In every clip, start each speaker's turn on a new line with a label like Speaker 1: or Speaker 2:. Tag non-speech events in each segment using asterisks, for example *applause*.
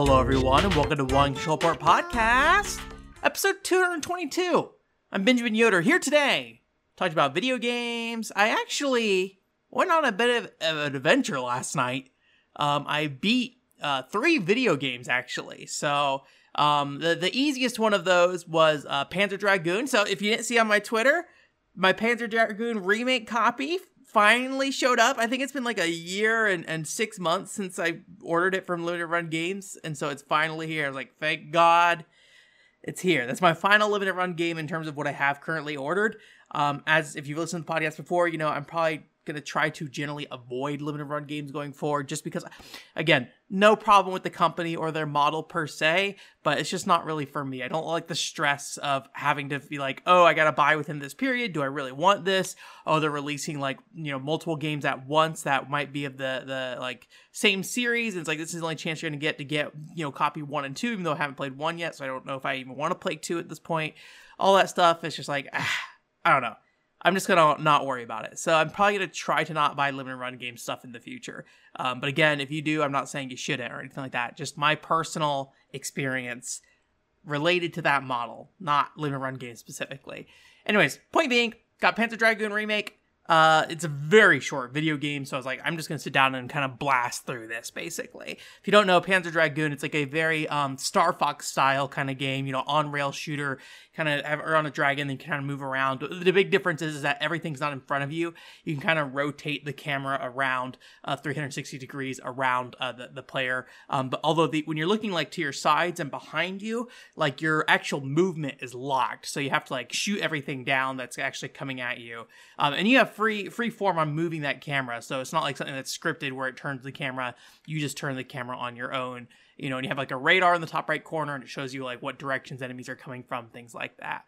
Speaker 1: Hello, everyone, and welcome to One Control Port Podcast, episode 222. I'm Benjamin Yoder here today, talking about video games. I actually went on a bit of, of an adventure last night. Um, I beat uh, three video games actually. So um, the the easiest one of those was uh, Panzer Dragoon. So if you didn't see on my Twitter, my Panzer Dragoon remake copy finally showed up. I think it's been like a year and, and six months since I ordered it from Limited Run Games, and so it's finally here. I was like, thank God it's here. That's my final limited run game in terms of what I have currently ordered. Um, as if you've listened to the podcast before, you know I'm probably to try to generally avoid limited run games going forward just because again no problem with the company or their model per se but it's just not really for me. I don't like the stress of having to be like oh i gotta buy within this period. Do i really want this? Oh they're releasing like you know multiple games at once that might be of the the like same series. And it's like this is the only chance you're gonna get to get you know copy one and two even though i haven't played one yet so i don't know if i even want to play two at this point. All that stuff it's just like ah, i don't know I'm just gonna not worry about it. So I'm probably gonna try to not buy limited run game stuff in the future. Um, but again, if you do, I'm not saying you shouldn't or anything like that. Just my personal experience related to that model, not limited run game specifically. Anyways, point being, got Panzer Dragoon remake. Uh, it's a very short video game, so I was like, I'm just gonna sit down and kind of blast through this. Basically, if you don't know Panzer Dragoon, it's like a very um, Star Fox style kind of game. You know, on rail shooter, kind of or on a dragon, and kind of move around. The big difference is, is that everything's not in front of you. You can kind of rotate the camera around uh, 360 degrees around uh, the the player. Um, but although the, when you're looking like to your sides and behind you, like your actual movement is locked, so you have to like shoot everything down that's actually coming at you. Um, and you have free free form on moving that camera. So it's not like something that's scripted where it turns the camera. You just turn the camera on your own. You know, and you have like a radar in the top right corner, and it shows you like what directions enemies are coming from, things like that.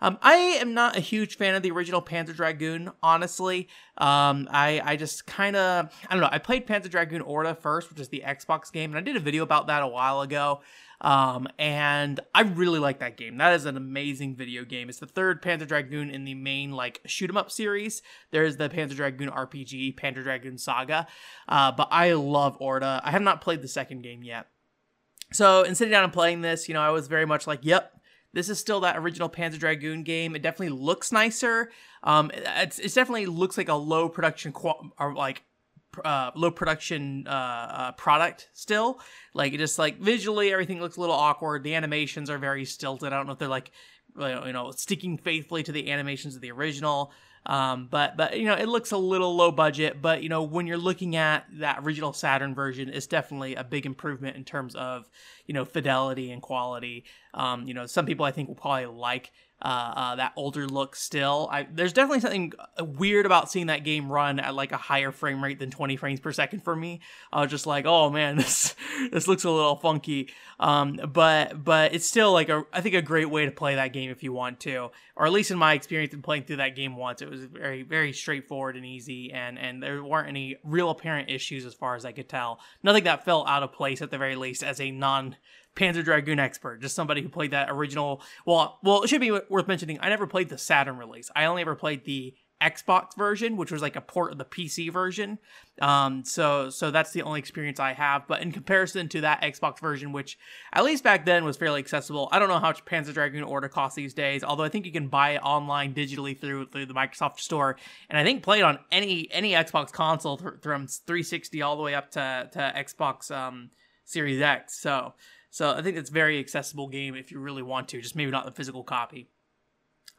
Speaker 1: Um, I am not a huge fan of the original Panzer Dragoon, honestly. Um, I I just kind of I don't know. I played Panzer Dragoon Orta first, which is the Xbox game, and I did a video about that a while ago. Um, and I really like that game. That is an amazing video game. It's the third Panzer Dragoon in the main like shoot 'em up series. There's the Panzer Dragoon RPG, Panzer Dragoon Saga. Uh, but I love Orta. I have not played the second game yet. So in sitting down and playing this, you know, I was very much like, yep, this is still that original Panzer Dragoon game. It definitely looks nicer. Um, it's, it definitely looks like a low production qual- or like uh, low production uh, uh, product still. Like it just like visually everything looks a little awkward. The animations are very stilted. I don't know if they're like you know sticking faithfully to the animations of the original. Um, but but you know it looks a little low budget. But you know when you're looking at that original Saturn version, it's definitely a big improvement in terms of you know fidelity and quality. Um, you know some people I think will probably like uh, uh, that older look still. I, there's definitely something weird about seeing that game run at like a higher frame rate than 20 frames per second for me. I was just like, oh man, *laughs* this this looks a little funky. Um, but but it's still like a I think a great way to play that game if you want to, or at least in my experience in playing through that game once, it was very very straightforward and easy, and and there weren't any real apparent issues as far as I could tell. Nothing that felt out of place at the very least as a non Panzer Dragoon expert, just somebody who played that original. Well, well, it should be worth mentioning. I never played the Saturn release. I only ever played the Xbox version, which was like a port of the PC version. Um, so so that's the only experience I have. But in comparison to that Xbox version, which at least back then was fairly accessible, I don't know how much Panzer Dragoon Orta costs these days. Although I think you can buy it online digitally through through the Microsoft Store, and I think play it on any any Xbox console th- from 360 all the way up to to Xbox um, Series X. So so I think it's very accessible game if you really want to, just maybe not the physical copy.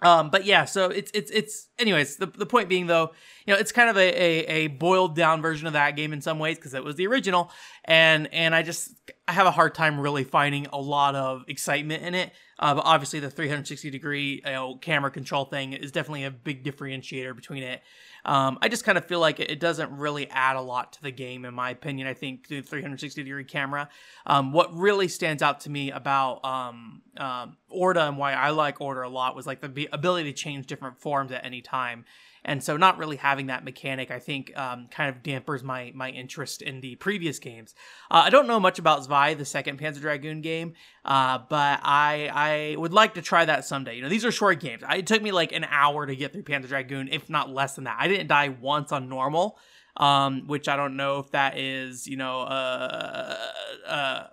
Speaker 1: Um, but yeah, so it's it's it's anyways. The, the point being though, you know, it's kind of a, a, a boiled down version of that game in some ways because it was the original, and and I just I have a hard time really finding a lot of excitement in it. Uh, but obviously, the 360 degree you know camera control thing is definitely a big differentiator between it um, I just kind of feel like it doesn't really add a lot to the game, in my opinion. I think the 360 degree camera. Um, what really stands out to me about um, um, Orta and why I like Orta a lot was like the ability to change different forms at any time and so not really having that mechanic i think um, kind of dampers my my interest in the previous games. Uh, i don't know much about zwei the second panzer dragoon game uh, but i i would like to try that someday. You know these are short games. It took me like an hour to get through panzer dragoon if not less than that. I didn't die once on normal um, which i don't know if that is you know uh, uh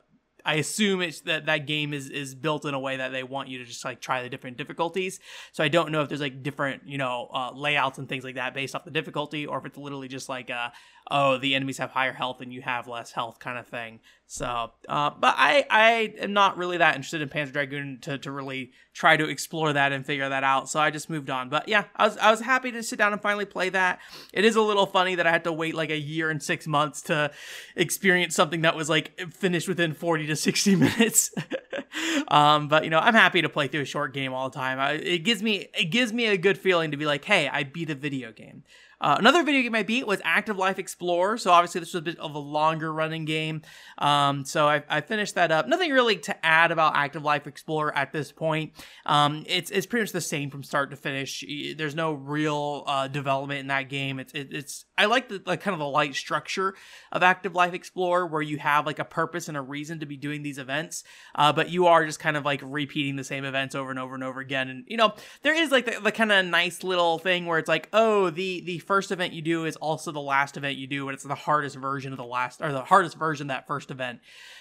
Speaker 1: I assume it's that that game is is built in a way that they want you to just like try the different difficulties. So I don't know if there's like different you know uh, layouts and things like that based off the difficulty, or if it's literally just like uh oh the enemies have higher health and you have less health kind of thing. So, uh, but I I am not really that interested in Panzer Dragoon to to really try to explore that and figure that out. So I just moved on. But yeah, I was I was happy to sit down and finally play that. It is a little funny that I had to wait like a year and six months to experience something that was like finished within forty to 60 *laughs* minutes. *laughs* um, but you know, I'm happy to play through a short game all the time. I, it gives me it gives me a good feeling to be like, hey, I beat a video game. Uh, another video game I beat was Active Life Explorer. So obviously this was a bit of a longer running game. Um, so I, I, finished that up. Nothing really to add about Active Life Explorer at this point. Um, it's it's pretty much the same from start to finish. There's no real uh, development in that game. It's it, it's I like the like kind of the light structure of Active Life Explorer where you have like a purpose and a reason to be doing these events, uh, but you are just kind of like repeating the same events over and over and over again. And you know there is like the, the kind of nice little thing where it's like oh the the first event you do is also the last event you do, and it's the hardest version of the last or the hardest version that first event.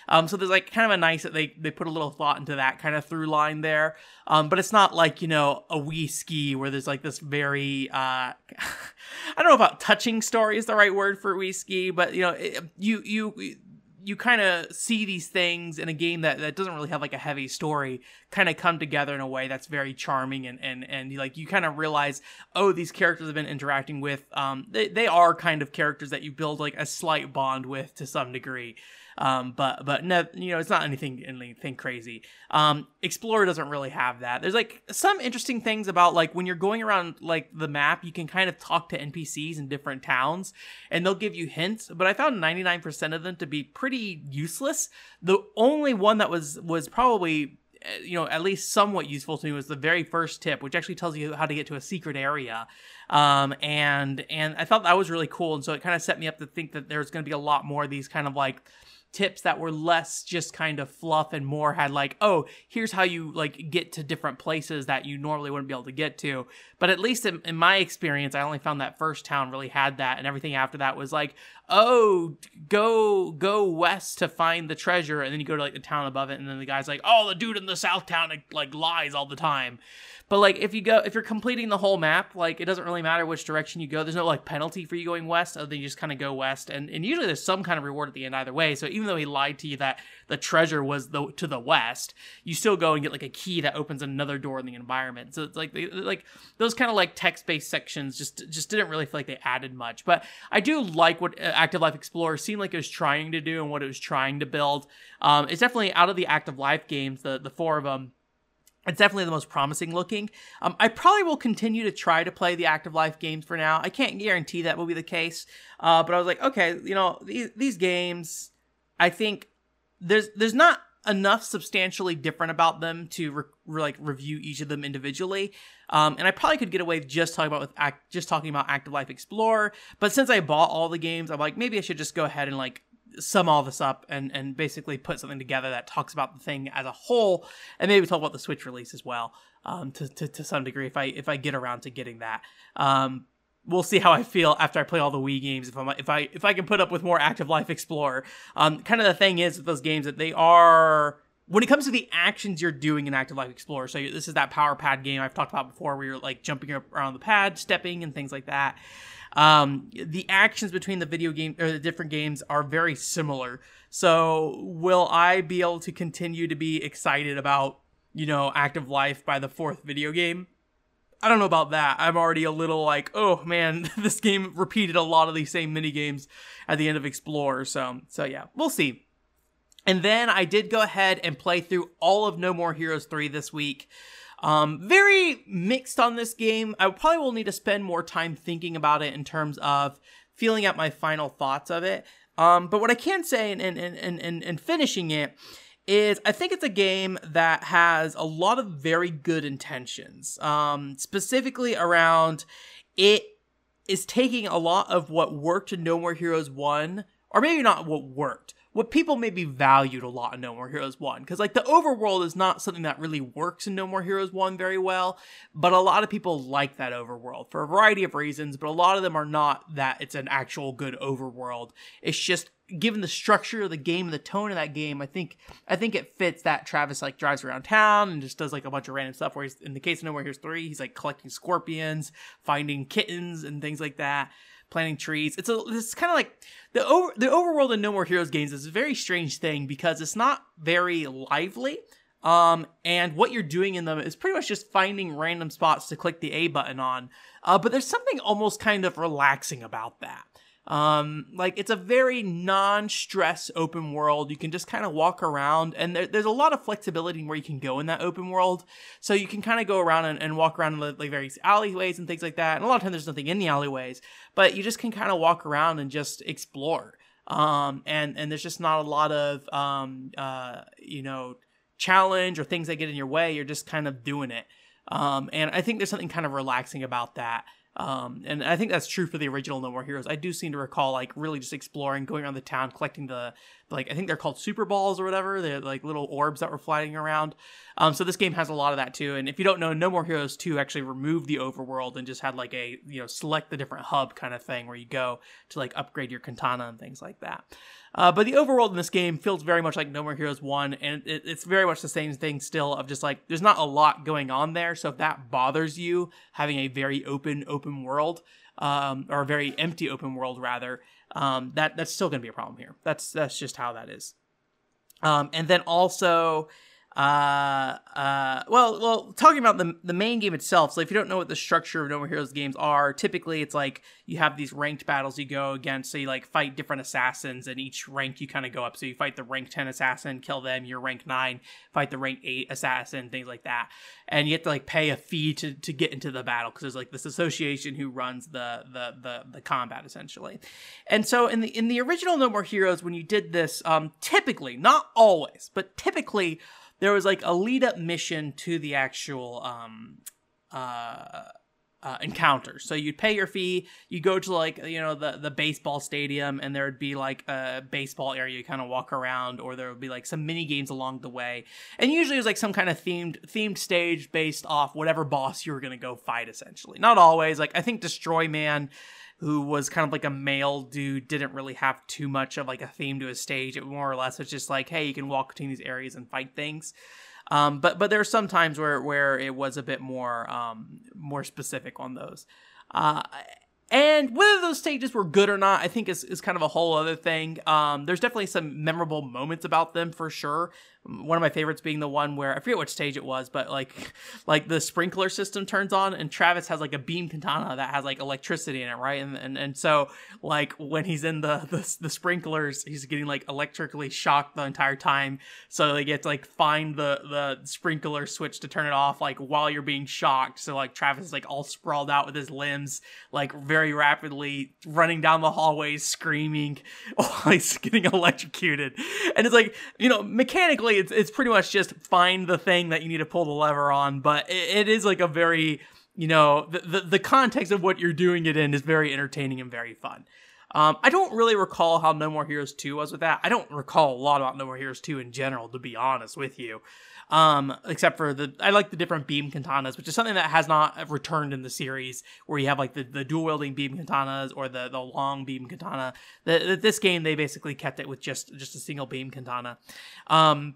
Speaker 1: Um, so there's like kind of a nice that they they put a little thought into that kind of through line there. Um, but it's not like you know a We Ski where there's like this very uh, *laughs* I don't know about touching story is the right word for We Ski, but you know it, you you you kind of see these things in a game that, that doesn't really have like a heavy story kind of come together in a way that's very charming and and and like you kind of realize oh these characters have been interacting with um they, they are kind of characters that you build like a slight bond with to some degree um, but but no, you know, it's not anything anything crazy. Um, Explorer doesn't really have that. There's like some interesting things about like when you're going around like the map, you can kind of talk to NPCs in different towns, and they'll give you hints. But I found 99% of them to be pretty useless. The only one that was was probably eh, you know at least somewhat useful to me was the very first tip which actually tells you how to get to a secret area um, and and i thought that was really cool and so it kind of set me up to think that there's going to be a lot more of these kind of like tips that were less just kind of fluff and more had like oh here's how you like get to different places that you normally wouldn't be able to get to. But at least in, in my experience i only found that first town really had that and everything after that was like oh go go west to find the treasure and then you go to like the town above it and then the guy's like oh the dude in the south town like lies all the time but like if you go if you're completing the whole map, like it doesn't really matter which direction you go. There's no like penalty for you going west, other than you just kind of go west. And and usually there's some kind of reward at the end either way. So even though he lied to you that the treasure was the to the west, you still go and get like a key that opens another door in the environment. So it's like like those kind of like text based sections just just didn't really feel like they added much. But I do like what uh, Active Life Explorer seemed like it was trying to do and what it was trying to build. Um, it's definitely out of the Active Life games, the the four of them it's definitely the most promising looking. Um, I probably will continue to try to play the active life games for now. I can't guarantee that will be the case, uh, but I was like, okay, you know, these, these games, I think there's there's not enough substantially different about them to re- re- like review each of them individually. Um, and I probably could get away with just talking about with act, just talking about Active Life Explorer. But since I bought all the games, I'm like maybe I should just go ahead and like sum all this up and and basically put something together that talks about the thing as a whole and maybe talk about the switch release as well um to, to, to some degree if i if i get around to getting that um we'll see how i feel after i play all the wii games if i'm if i if i can put up with more active life explorer um kind of the thing is with those games that they are when it comes to the actions you're doing in Active Life Explorer, so this is that power pad game I've talked about before, where you're like jumping around the pad, stepping, and things like that. Um, the actions between the video game or the different games are very similar. So, will I be able to continue to be excited about, you know, Active Life by the fourth video game? I don't know about that. I'm already a little like, oh man, *laughs* this game repeated a lot of these same mini games at the end of Explorer. So, so yeah, we'll see. And then I did go ahead and play through all of No More Heroes 3 this week. Um, very mixed on this game. I probably will need to spend more time thinking about it in terms of feeling out my final thoughts of it. Um, but what I can say in, in, in, in, in finishing it is I think it's a game that has a lot of very good intentions, um, specifically around it is taking a lot of what worked in No More Heroes 1, or maybe not what worked, what people maybe valued a lot in No More Heroes 1. Because, like, the overworld is not something that really works in No More Heroes 1 very well, but a lot of people like that overworld for a variety of reasons, but a lot of them are not that it's an actual good overworld. It's just given the structure of the game and the tone of that game, I think I think it fits that Travis like drives around town and just does like a bunch of random stuff. Where he's in the case of No More Heroes three, he's like collecting scorpions, finding kittens, and things like that. Planting trees. It's a. It's kind of like the over the overworld in No More Heroes games is a very strange thing because it's not very lively. Um, and what you're doing in them is pretty much just finding random spots to click the A button on. Uh, but there's something almost kind of relaxing about that. Um, like it's a very non-stress open world. You can just kind of walk around, and there, there's a lot of flexibility in where you can go in that open world. So you can kind of go around and, and walk around in the, like various alleyways and things like that. And a lot of times there's nothing in the alleyways, but you just can kind of walk around and just explore. Um, and and there's just not a lot of um, uh, you know, challenge or things that get in your way. You're just kind of doing it. Um, and I think there's something kind of relaxing about that. Um, and I think that's true for the original No More Heroes. I do seem to recall like really just exploring, going around the town, collecting the like I think they're called super balls or whatever. They're like little orbs that were flying around. Um, so this game has a lot of that too. And if you don't know, No More Heroes 2 actually removed the overworld and just had like a you know select the different hub kind of thing where you go to like upgrade your katana and things like that. Uh, but the overworld in this game feels very much like No More Heroes 1, and it, it's very much the same thing still of just like there's not a lot going on there. So if that bothers you, having a very open, open world, um, or a very empty open world rather, um, that that's still going to be a problem here. That's that's just how that is. Um, and then also, uh, uh, well, well, talking about the the main game itself. So if you don't know what the structure of No More Heroes games are, typically it's like you have these ranked battles you go against. So you like fight different assassins, and each rank you kind of go up. So you fight the rank ten assassin, kill them. You're rank nine. Fight the rank eight assassin, things like that. And you have to like pay a fee to to get into the battle because there's like this association who runs the the the the combat essentially. And so in the in the original No More Heroes, when you did this, um, typically not always, but typically there was like a lead up mission to the actual um uh uh, encounters. So you'd pay your fee, you go to like you know the the baseball stadium, and there would be like a baseball area you kind of walk around, or there would be like some mini games along the way. And usually it was like some kind of themed themed stage based off whatever boss you were gonna go fight. Essentially, not always. Like I think Destroy Man who was kind of like a male dude, didn't really have too much of like a theme to his stage. It more or less was just like, hey, you can walk between these areas and fight things. Um, but but there are some times where where it was a bit more um, more specific on those. Uh, and whether those stages were good or not, I think is, is kind of a whole other thing. Um, there's definitely some memorable moments about them for sure one of my favorites being the one where I forget which stage it was, but like *laughs* like the sprinkler system turns on and Travis has like a beam katana that has like electricity in it, right? And and, and so like when he's in the, *laughs* the the sprinklers, he's getting like electrically shocked the entire time. So they get to like find the the sprinkler switch to turn it off like while you're being shocked. So like Travis is like all sprawled out with his limbs like very rapidly running down the hallways screaming *laughs* while he's getting electrocuted. And it's like, you know, mechanically it's it's pretty much just find the thing that you need to pull the lever on, but it, it is like a very you know the, the, the context of what you're doing it in is very entertaining and very fun. Um, I don't really recall how No More Heroes 2 was with that. I don't recall a lot about No More Heroes 2 in general, to be honest with you. Um, except for the, I like the different beam katanas, which is something that has not returned in the series, where you have like the, the dual wielding beam katanas or the, the long beam katana. The, this game, they basically kept it with just, just a single beam katana. Um,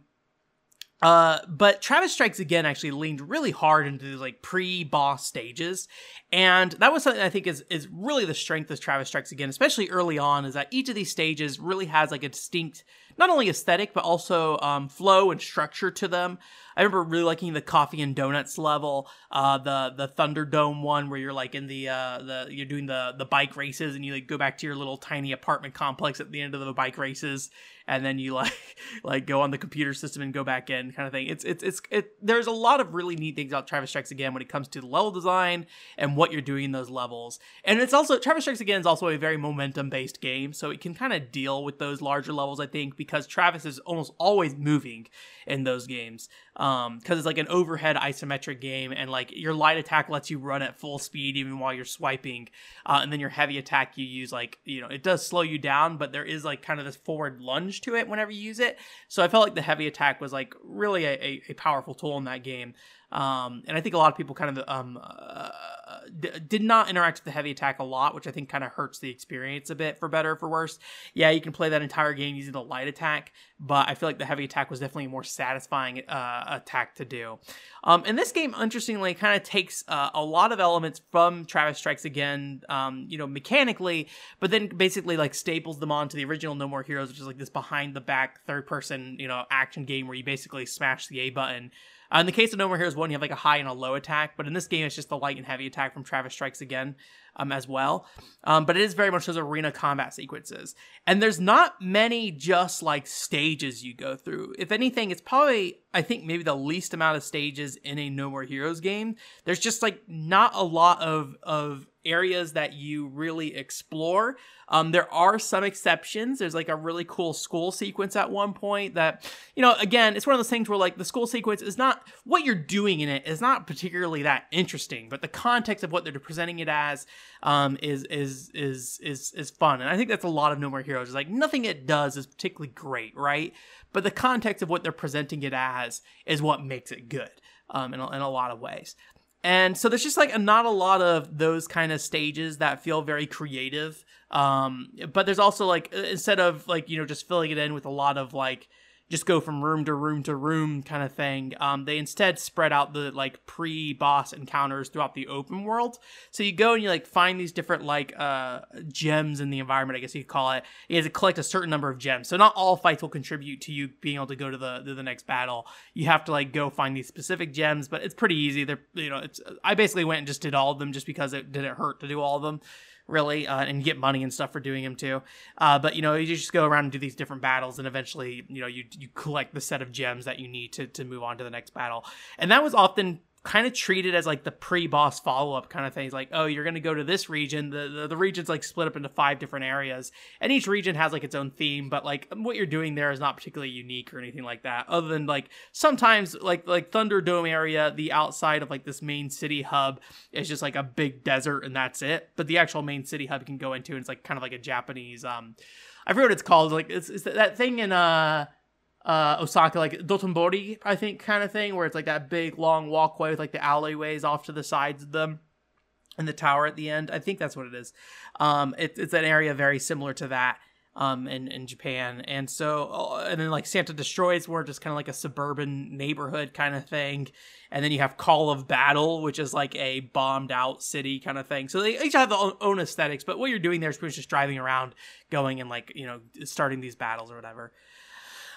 Speaker 1: uh, but Travis Strikes Again actually leaned really hard into these like pre-boss stages, and that was something I think is is really the strength of Travis Strikes Again, especially early on, is that each of these stages really has like a distinct not only aesthetic but also um, flow and structure to them. I remember really liking the coffee and donuts level, uh, the the Thunderdome one where you're like in the uh, the you're doing the the bike races and you like go back to your little tiny apartment complex at the end of the bike races and then you like *laughs* like go on the computer system and go back in kind of thing. It's it's it's it. There's a lot of really neat things about Travis Strikes Again when it comes to the level design and what you're doing in those levels. And it's also Travis Strikes Again is also a very momentum based game, so it can kind of deal with those larger levels. I think because Travis is almost always moving in those games um because it's like an overhead isometric game and like your light attack lets you run at full speed even while you're swiping uh, and then your heavy attack you use like you know it does slow you down but there is like kind of this forward lunge to it whenever you use it. So i felt like the heavy attack was like really a, a, a powerful tool in that game. Um, and I think a lot of people kind of um, uh, d- did not interact with the heavy attack a lot, which I think kind of hurts the experience a bit for better or for worse. Yeah, you can play that entire game using the light attack, but I feel like the heavy attack was definitely a more satisfying uh, attack to do. Um, and this game, interestingly, kind of takes uh, a lot of elements from Travis Strikes Again, um, you know, mechanically, but then basically like staples them onto the original No More Heroes, which is like this behind the back third person, you know, action game where you basically smash the A button uh, in the case of No More Heroes 1, you have like a high and a low attack, but in this game, it's just the light and heavy attack from Travis Strikes Again um, as well. Um, but it is very much those arena combat sequences. And there's not many just like stages you go through. If anything, it's probably, I think, maybe the least amount of stages in a No More Heroes game. There's just like not a lot of, of areas that you really explore. Um, there are some exceptions. There's like a really cool school sequence at one point that, you know, again, it's one of those things where like the school sequence is not what you're doing in it is not particularly that interesting, but the context of what they're presenting it as um, is is is is is fun. And I think that's a lot of No More Heroes. Is like nothing it does is particularly great, right? But the context of what they're presenting it as is what makes it good. Um, in, a, in a lot of ways. And so there's just like not a lot of those kind of stages that feel very creative. Um, but there's also like instead of like you know just filling it in with a lot of like just go from room to room to room kind of thing. Um, they instead spread out the like pre-boss encounters throughout the open world. So you go and you like find these different like uh gems in the environment, I guess you could call it. You have to collect a certain number of gems. So not all fights will contribute to you being able to go to the to the next battle. You have to like go find these specific gems, but it's pretty easy. They're you know it's I basically went and just did all of them just because it didn't hurt to do all of them really, uh, and get money and stuff for doing them too. Uh, but you know, you just go around and do these different battles, and eventually, you know, you you collect the set of gems that you need to to move on to the next battle. And that was often kind of treated as like the pre-boss follow-up kind of thing. things like oh you're going to go to this region the, the, the region's like split up into five different areas and each region has like its own theme but like what you're doing there is not particularly unique or anything like that other than like sometimes like like thunderdome area the outside of like this main city hub is just like a big desert and that's it but the actual main city hub you can go into and it's like kind of like a japanese um i forget what it's called like it's, it's that thing in uh uh, Osaka, like Dotonbori, I think, kind of thing, where it's like that big long walkway with like the alleyways off to the sides of them and the tower at the end. I think that's what it is. Um, it, it's an area very similar to that um, in, in Japan. And so, uh, and then like Santa Destroys, where just kind of like a suburban neighborhood kind of thing. And then you have Call of Battle, which is like a bombed out city kind of thing. So they each have their own aesthetics, but what you're doing there is pretty much just driving around, going and like, you know, starting these battles or whatever.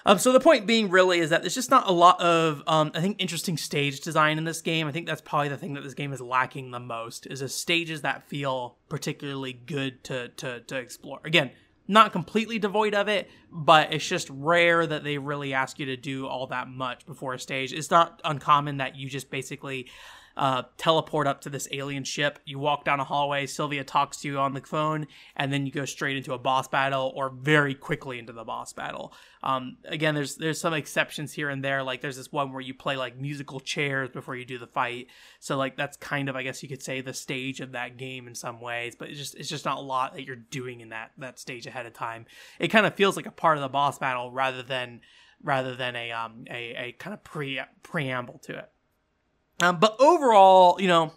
Speaker 1: Um, so the point being really is that there's just not a lot of um, I think interesting stage design in this game. I think that's probably the thing that this game is lacking the most is the stages that feel particularly good to to to explore. Again, not completely devoid of it, but it's just rare that they really ask you to do all that much before a stage. It's not uncommon that you just basically uh, teleport up to this alien ship. You walk down a hallway, Sylvia talks to you on the phone, and then you go straight into a boss battle or very quickly into the boss battle. Um, again, there's there's some exceptions here and there. Like there's this one where you play like musical chairs before you do the fight. So like that's kind of I guess you could say the stage of that game in some ways, but it's just it's just not a lot that you're doing in that that stage ahead of time. It kind of feels like a part of the boss battle rather than rather than a um a, a kind of pre preamble to it. Um, but overall, you know,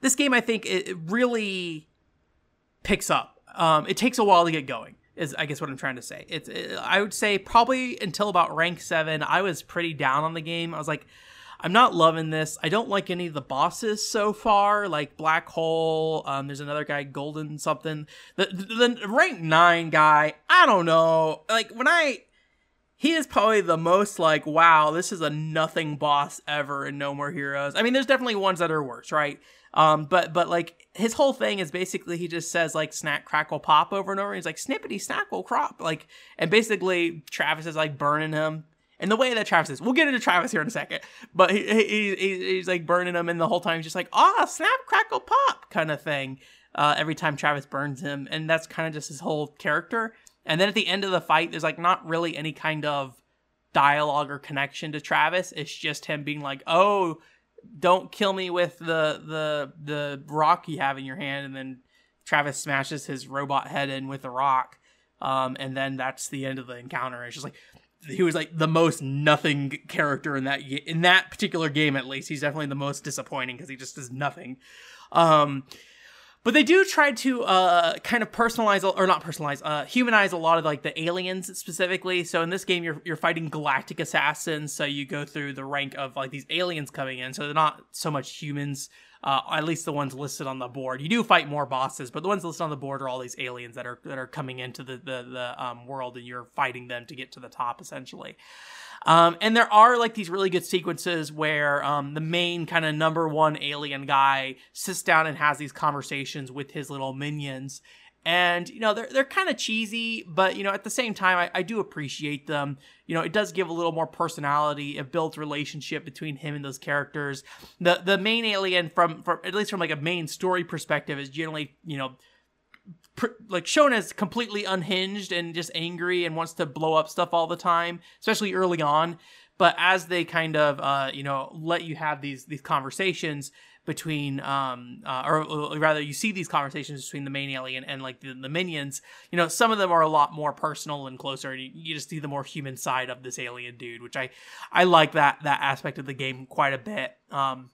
Speaker 1: this game I think it, really picks up. Um, it takes a while to get going. Is I guess what I'm trying to say. It's it, I would say probably until about rank seven, I was pretty down on the game. I was like, I'm not loving this. I don't like any of the bosses so far, like Black Hole. Um, there's another guy, Golden something. The, the, the rank nine guy, I don't know. Like when I he is probably the most like, wow, this is a nothing boss ever in No More Heroes. I mean, there's definitely ones that are worse, right? Um, but but like his whole thing is basically he just says like snack crackle pop over and over. He's like snippety snackle crop, like, and basically Travis is like burning him. And the way that Travis is, we'll get into Travis here in a second, but he, he, he he's like burning him, and the whole time he's just like, ah, snap, crackle, pop, kind of thing. Uh, every time Travis burns him, and that's kind of just his whole character. And then at the end of the fight, there's like not really any kind of dialogue or connection to Travis. It's just him being like, "Oh, don't kill me with the the the rock you have in your hand," and then Travis smashes his robot head in with the rock. Um, and then that's the end of the encounter. It's just like he was like the most nothing character in that in that particular game at least. He's definitely the most disappointing because he just does nothing. Um, but they do try to uh, kind of personalize or not personalize, uh, humanize a lot of like the aliens specifically. So in this game, you're you're fighting galactic assassins. So you go through the rank of like these aliens coming in. So they're not so much humans. Uh, at least the ones listed on the board. You do fight more bosses, but the ones listed on the board are all these aliens that are that are coming into the the, the um, world, and you're fighting them to get to the top, essentially. Um, and there are like these really good sequences where um, the main kind of number one alien guy sits down and has these conversations with his little minions. And you know they're they're kind of cheesy, but you know at the same time I, I do appreciate them. You know it does give a little more personality. It builds relationship between him and those characters. The the main alien from from at least from like a main story perspective is generally you know like shown as completely unhinged and just angry and wants to blow up stuff all the time, especially early on. But as they kind of uh, you know let you have these these conversations between um uh, or, or, rather you see these conversations between the main alien and like the, the, minions you know some of them are a lot more personal and closer and you, you, just see the more human side of this alien dude which i i like that that aspect of the game quite a bit um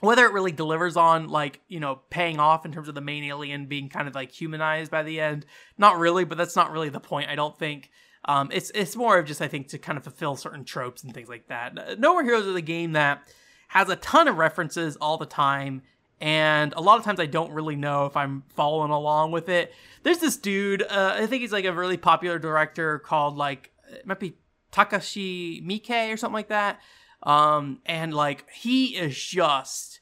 Speaker 1: whether it really delivers on like you know paying off in terms of the main alien being kind of like humanized by the end. Not really but that's not really the point i don't think. Um, it's it's more of just i think to kind of fulfill certain tropes and things like that. No more heroes is a game that has a ton of references all the time and a lot of times i don't really know if i'm following along with it. There's this dude uh, i think he's like a really popular director called like it might be takashi miike or something like that um, and like he is just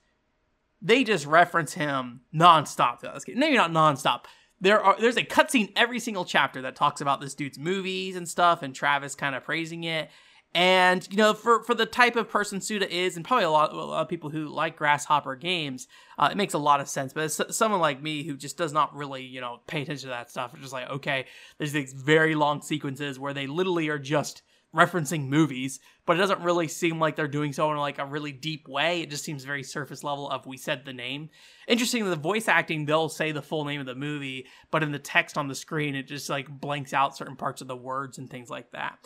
Speaker 1: they just reference him nonstop throughout this game. Maybe not nonstop. There are there's a cutscene every single chapter that talks about this dude's movies and stuff, and Travis kind of praising it. And you know, for for the type of person Suda is, and probably a lot, a lot of people who like Grasshopper games, uh, it makes a lot of sense. But someone like me who just does not really, you know, pay attention to that stuff. It's just like, okay, there's these very long sequences where they literally are just referencing movies, but it doesn't really seem like they're doing so in like a really deep way. It just seems very surface level of we said the name. Interesting, the voice acting they'll say the full name of the movie, but in the text on the screen it just like blanks out certain parts of the words and things like that.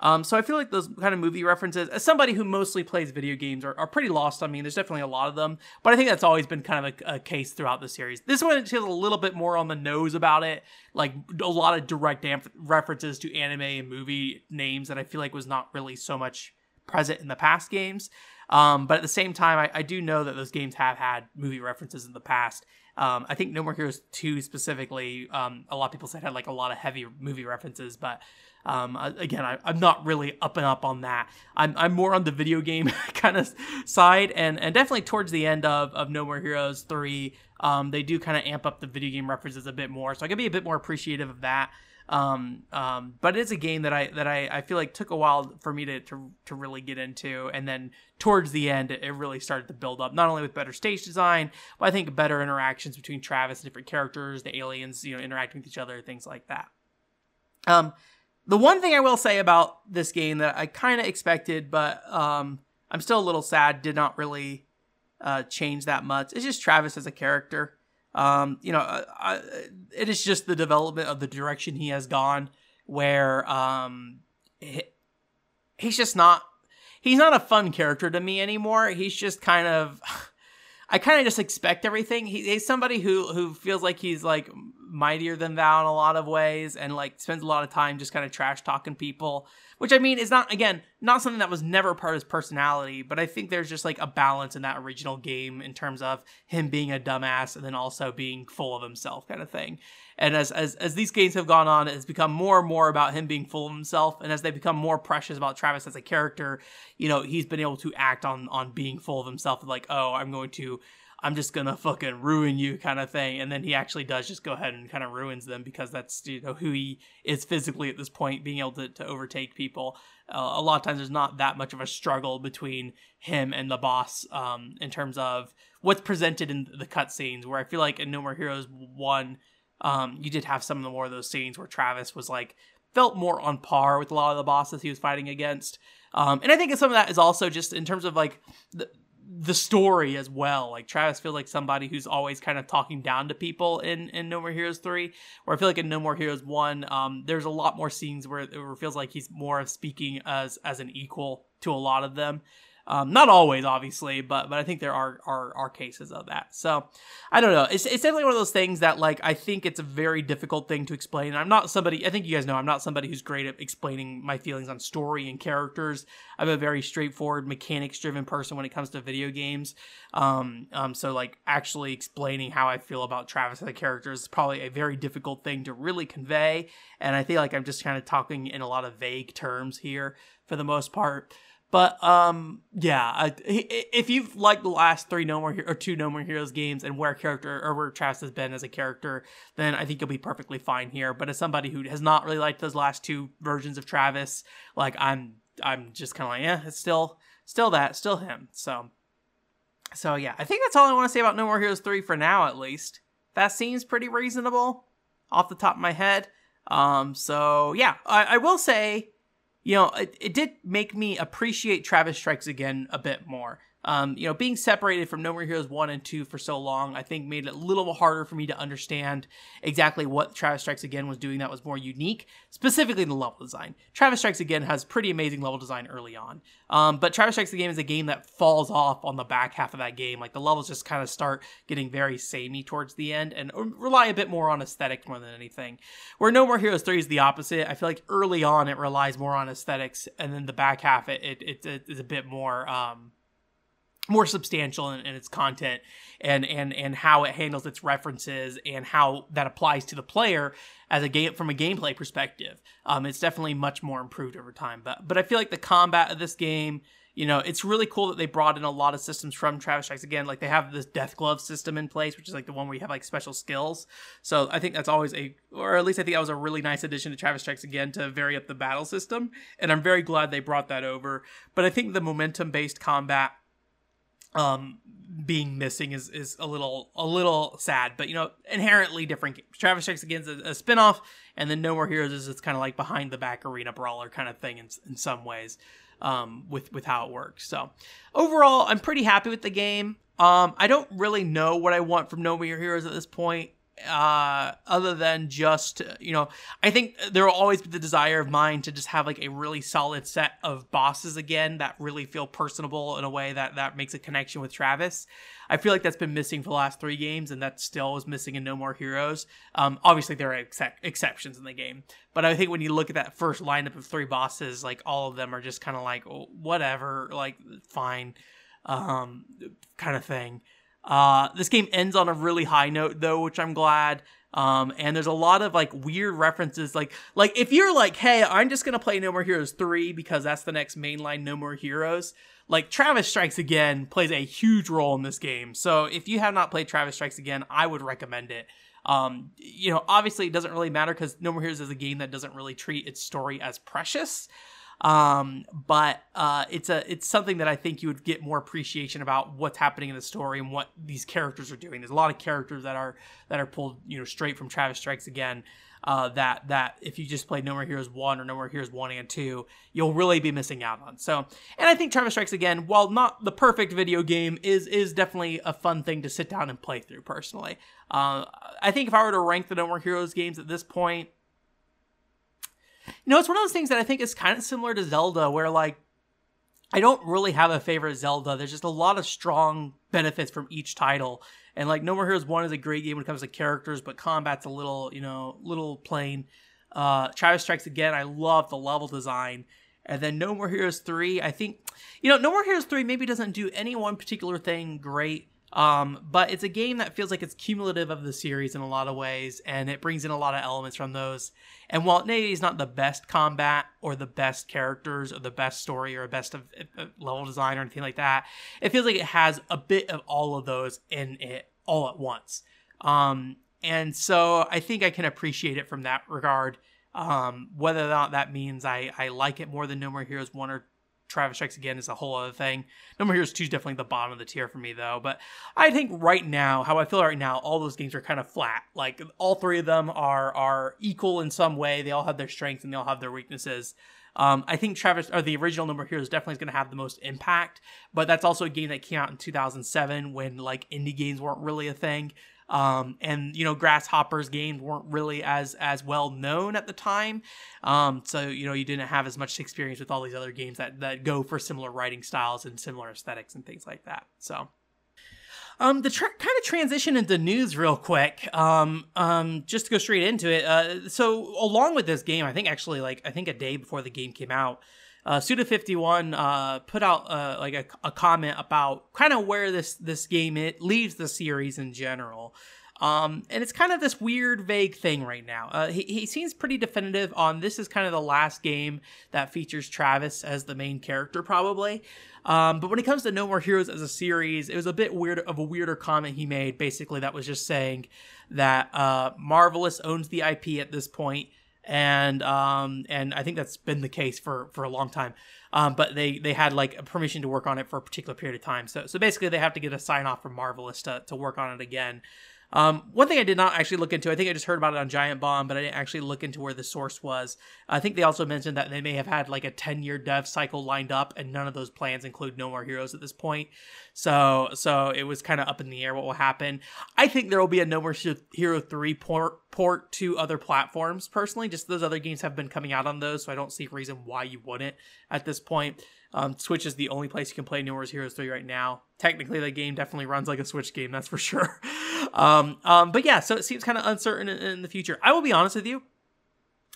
Speaker 1: Um, so I feel like those kind of movie references, as somebody who mostly plays video games, are, are pretty lost on me. There's definitely a lot of them, but I think that's always been kind of a, a case throughout the series. This one feels a little bit more on the nose about it, like a lot of direct references to anime and movie names that I feel like was not really so much present in the past games. Um, but at the same time, I, I, do know that those games have had movie references in the past. Um, I think No More Heroes 2 specifically, um, a lot of people said had like a lot of heavy movie references, but um, again, I, am not really up and up on that. I'm, I'm more on the video game *laughs* kind of side, and, and definitely towards the end of, of No More Heroes 3, um, they do kind of amp up the video game references a bit more. So I can be a bit more appreciative of that. Um, um, but it is a game that I that I, I feel like took a while for me to, to to really get into, and then towards the end, it really started to build up. Not only with better stage design, but I think better interactions between Travis and different characters, the aliens, you know, interacting with each other, things like that. Um, the one thing I will say about this game that I kind of expected, but um, I'm still a little sad, did not really uh, change that much. It's just Travis as a character. Um, you know, I, I, it is just the development of the direction he has gone, where um, he, he's just not. He's not a fun character to me anymore. He's just kind of. *sighs* I kind of just expect everything. He, he's somebody who who feels like he's like mightier than thou in a lot of ways and like spends a lot of time just kind of trash talking people which i mean is not again not something that was never part of his personality but i think there's just like a balance in that original game in terms of him being a dumbass and then also being full of himself kind of thing. And as as, as these games have gone on it's become more and more about him being full of himself and as they become more precious about travis as a character you know he's been able to act on on being full of himself like oh i'm going to I'm just gonna fucking ruin you kind of thing. And then he actually does just go ahead and kind of ruins them because that's you know who he is physically at this point, being able to, to overtake people. Uh, a lot of times there's not that much of a struggle between him and the boss um, in terms of what's presented in the cutscenes. Where I feel like in No More Heroes one, um, you did have some of the more of those scenes where Travis was like felt more on par with a lot of the bosses he was fighting against. Um, and I think some of that is also just in terms of like the, the story as well. Like Travis feels like somebody who's always kind of talking down to people in in No More Heroes three. Where I feel like in No More Heroes one, um, there's a lot more scenes where, where it feels like he's more of speaking as as an equal to a lot of them. Um, not always, obviously, but but I think there are, are are cases of that. So I don't know. It's it's definitely one of those things that like I think it's a very difficult thing to explain. I'm not somebody. I think you guys know I'm not somebody who's great at explaining my feelings on story and characters. I'm a very straightforward, mechanics driven person when it comes to video games. Um, um, so like actually explaining how I feel about Travis as a character is probably a very difficult thing to really convey. And I feel like I'm just kind of talking in a lot of vague terms here for the most part. But um, yeah, I, if you've liked the last three No More or two No More Heroes games and where character or where Travis has been as a character, then I think you'll be perfectly fine here. But as somebody who has not really liked those last two versions of Travis, like I'm, I'm just kind of like, yeah, it's still, still that, still him. So, so yeah, I think that's all I want to say about No More Heroes three for now, at least. That seems pretty reasonable, off the top of my head. Um, so yeah, I, I will say you know, it, it did make me appreciate Travis Strikes Again a bit more. Um, you know, being separated from No More Heroes 1 and 2 for so long, I think made it a little harder for me to understand exactly what Travis Strikes Again was doing that was more unique, specifically the level design. Travis Strikes Again has pretty amazing level design early on. Um, but Travis Strikes Again is a game that falls off on the back half of that game. Like the levels just kind of start getting very samey towards the end and rely a bit more on aesthetics more than anything. Where No More Heroes 3 is the opposite. I feel like early on it relies more on aesthetics, and then the back half it, it, it, it is a bit more. Um, more substantial in, in, its content and and and how it handles its references and how that applies to the player as a game from a gameplay perspective. Um, it's definitely much more improved over time. But but I feel like the combat of this game, you know, it's really cool that they brought in a lot of systems from Travis Strikes Again. Like they have this Death Glove system in place, which is like the one where you have like special skills. So I think that's always a, or at least I think that was a really nice addition to Travis Strikes Again to vary up the battle system. And I'm very glad they brought that over. But I think the momentum based combat um being missing is is a little a little sad but you know inherently different games travis strikes again is a, a spin-off and then no more heroes is it's kind of like behind the back arena brawler kind of thing in, in some ways um with with how it works. So overall i'm pretty happy with the game. Um i don't really know what i want from no more heroes at this point uh, other than just you know i think there will always be the desire of mine to just have like a really solid set of bosses again that really feel personable in a way that that makes a connection with travis. I feel like that's been missing for the last three games and that still is missing in no more heroes. Um, obviously there are ex- exceptions in the game but i think when you look at that first lineup of three bosses like all of them are just kind of like oh, whatever like fine um, kind of thing uh, this game ends on a really high note though, which I'm glad. Um, and there's a lot of like weird references, like like if you're like, hey, I'm just gonna play No More Heroes three because that's the next mainline No More Heroes. Like Travis Strikes Again plays a huge role in this game. So if you have not played Travis Strikes Again, I would recommend it. Um, you know, obviously it doesn't really matter because No More Heroes is a game that doesn't really treat its story as precious. Um, but uh, it's a it's something that I think you would get more appreciation about what's happening in the story and what these characters are doing. There's a lot of characters that are that are pulled you know straight from Travis Strikes Again. Uh, that that if you just play No More Heroes one or No More Heroes one and two, you'll really be missing out on. So, and I think Travis Strikes Again, while not the perfect video game, is is definitely a fun thing to sit down and play through. Personally, uh, I think if I were to rank the No More Heroes games at this point, you know, it's one of those things that I think is kind of similar to Zelda, where like I don't really have a favorite Zelda. There's just a lot of strong benefits from each title. And like No More Heroes 1 is a great game when it comes to characters, but combat's a little, you know, little plain. Uh Travis Strikes Again, I love the level design. And then No More Heroes 3, I think you know, No More Heroes 3 maybe doesn't do any one particular thing great, um, but it's a game that feels like it's cumulative of the series in a lot of ways, and it brings in a lot of elements from those. And while maybe it's not the best combat or the best characters or the best story or best of, of level design or anything like that, it feels like it has a bit of all of those in it all at once. Um, and so I think I can appreciate it from that regard. Um, whether or not that means I, I like it more than No More Heroes 1 or Travis Strikes Again is a whole other thing. More Heroes 2 is definitely the bottom of the tier for me, though. But I think right now, how I feel right now, all those games are kind of flat. Like all three of them are are equal in some way. They all have their strengths and they all have their weaknesses. Um, I think Travis or the original No More Heroes definitely is going to have the most impact, but that's also a game that came out in 2007 when like indie games weren't really a thing. Um, and you know, Grasshopper's games weren't really as as well known at the time, um, so you know you didn't have as much experience with all these other games that that go for similar writing styles and similar aesthetics and things like that. So. Um, the tra- kind of transition into news real quick. Um, um, just to go straight into it. Uh, so along with this game, I think actually like I think a day before the game came out, uh, Suda51 uh, put out uh, like a, a, comment about kind of where this this game it leaves the series in general. Um, and it's kind of this weird, vague thing right now. Uh, he, he seems pretty definitive on this is kind of the last game that features Travis as the main character, probably. Um, but when it comes to No More Heroes as a series, it was a bit weird of a weirder comment he made. Basically, that was just saying that uh, Marvelous owns the IP at this point, and um, and I think that's been the case for for a long time. Um, but they they had like permission to work on it for a particular period of time. So so basically, they have to get a sign off from Marvelous to to work on it again. Um, one thing I did not actually look into, I think I just heard about it on Giant Bomb, but I didn't actually look into where the source was. I think they also mentioned that they may have had like a 10 year dev cycle lined up, and none of those plans include No More Heroes at this point. So, so it was kind of up in the air what will happen. I think there will be a No More Hero 3 port, port to other platforms personally. Just those other games have been coming out on those, so I don't see reason why you wouldn't at this point. Um, Switch is the only place you can play No More Heroes 3 right now. Technically, the game definitely runs like a Switch game, that's for *laughs* sure. um, um, but yeah, so it seems kind of uncertain in, in, the future. I will be honest with you.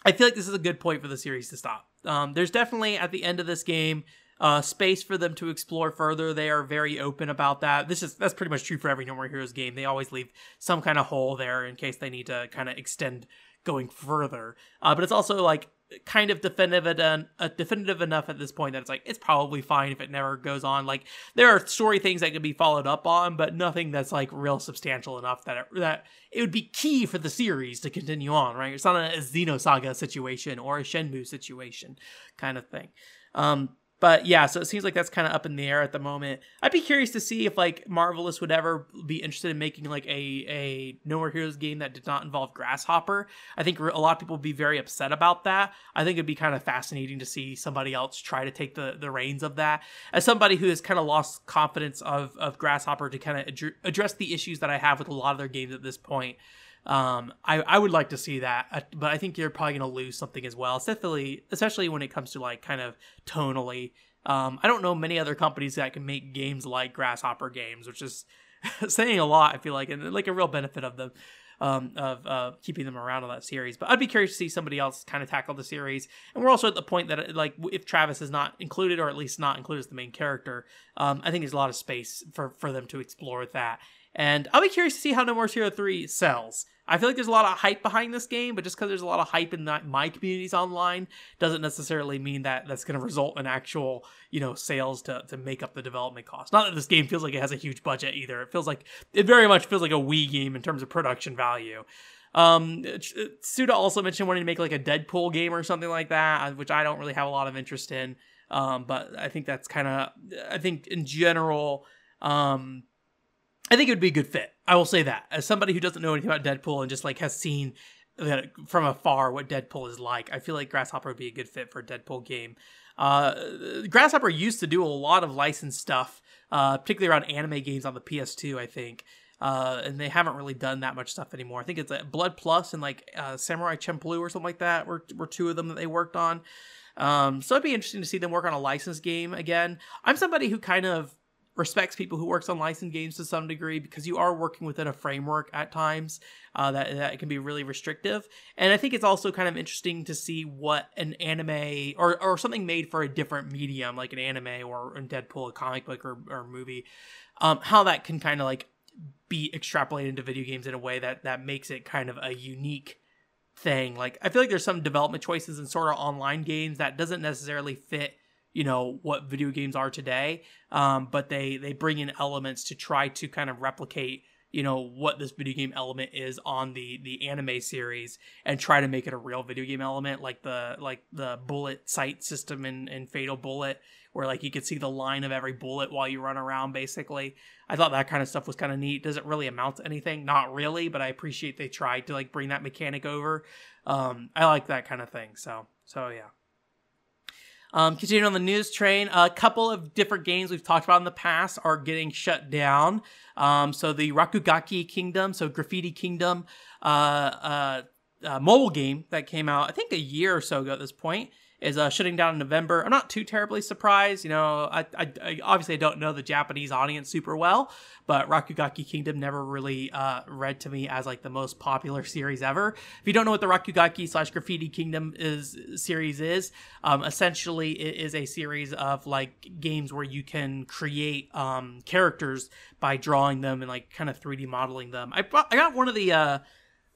Speaker 1: I feel like this is a good point for the series to stop. Um, there's definitely at the end of this game uh, space for them to explore further. They are very open about that. This is that's pretty much true for every No More Heroes game. They always leave some kind of hole there in case they need to kind of extend going further. Uh, but it's also like kind of definitive uh, definitive enough at this point that it's like it's probably fine if it never goes on. Like there are story things that could be followed up on, but nothing that's like real substantial enough that it, that it would be key for the series to continue on. Right? It's not a Xenosaga situation or a Shenmue situation kind of thing. Um, but yeah, so it seems like that's kind of up in the air at the moment. I'd be curious to see if like Marvelous would ever be interested in making like a a No More Heroes game that did not involve Grasshopper. I think a lot of people would be very upset about that. I think it'd be kind of fascinating to see somebody else try to take the the reins of that. As somebody who has kind of lost confidence of of Grasshopper to kind of ad- address the issues that I have with a lot of their games at this point. Um, I, I would like to see that, uh, but I think you're probably going to lose something as well, especially especially when it comes to like kind of tonally. Um, I don't know many other companies that can make games like Grasshopper Games, which is *laughs* saying a lot. I feel like, and like a real benefit of them. Um, of uh, keeping them around on that series. But I'd be curious to see somebody else kind of tackle the series. And we're also at the point that, like, if Travis is not included, or at least not included as the main character, um, I think there's a lot of space for for them to explore that. And I'll be curious to see how No More Hero 3 sells. I feel like there's a lot of hype behind this game, but just because there's a lot of hype in my communities online doesn't necessarily mean that that's going to result in actual, you know, sales to, to make up the development cost. Not that this game feels like it has a huge budget either. It feels like it very much feels like a Wii game in terms of production value. Um, Suda also mentioned wanting to make like a Deadpool game or something like that, uh, which I don't really have a lot of interest in. Um, but I think that's kind of, I think in general, um, I think it would be a good fit. I will say that as somebody who doesn't know anything about Deadpool and just like has seen from afar what Deadpool is like, I feel like Grasshopper would be a good fit for a Deadpool game. Uh, Grasshopper used to do a lot of licensed stuff, uh, particularly around anime games on the PS2. I think. Uh, and they haven't really done that much stuff anymore. I think it's uh, Blood Plus and like uh, Samurai Champloo or something like that were, were two of them that they worked on. Um, so it'd be interesting to see them work on a licensed game again. I'm somebody who kind of respects people who works on licensed games to some degree because you are working within a framework at times uh, that that can be really restrictive. And I think it's also kind of interesting to see what an anime or or something made for a different medium like an anime or in Deadpool, a comic book or, or movie, um, how that can kind of like be extrapolated into video games in a way that that makes it kind of a unique thing. Like I feel like there's some development choices in Sword Art Online games that doesn't necessarily fit you know what video games are today. Um, but they they bring in elements to try to kind of replicate you know what this video game element is on the the anime series and try to make it a real video game element like the like the bullet sight system in, in fatal bullet where like you could see the line of every bullet while you run around basically. I thought that kind of stuff was kind of neat. Does it really amount to anything? Not really but i appreciate they tried to like bring that mechanic over. Um i like that kind of thing so so yeah Um, continuing on the news train, a couple of different games we've talked about in the past are getting shut down. Um, so the Rakugaki Kingdom, so Graffiti Kingdom, uh, uh, uh, mobile game that came out, I think a year or so ago at this point, is uh, shutting down in November. I'm not too terribly surprised. You know, I, I, I obviously don't know the Japanese audience super well, but Rakugaki Kingdom never really uh, read to me as like the most popular series ever. If you don't know what the Rakugaki slash Graffiti Kingdom is series is, um, essentially it is a series of like games where you can create um, characters by drawing them and like kind of 3D modeling them. I I got one of the uh,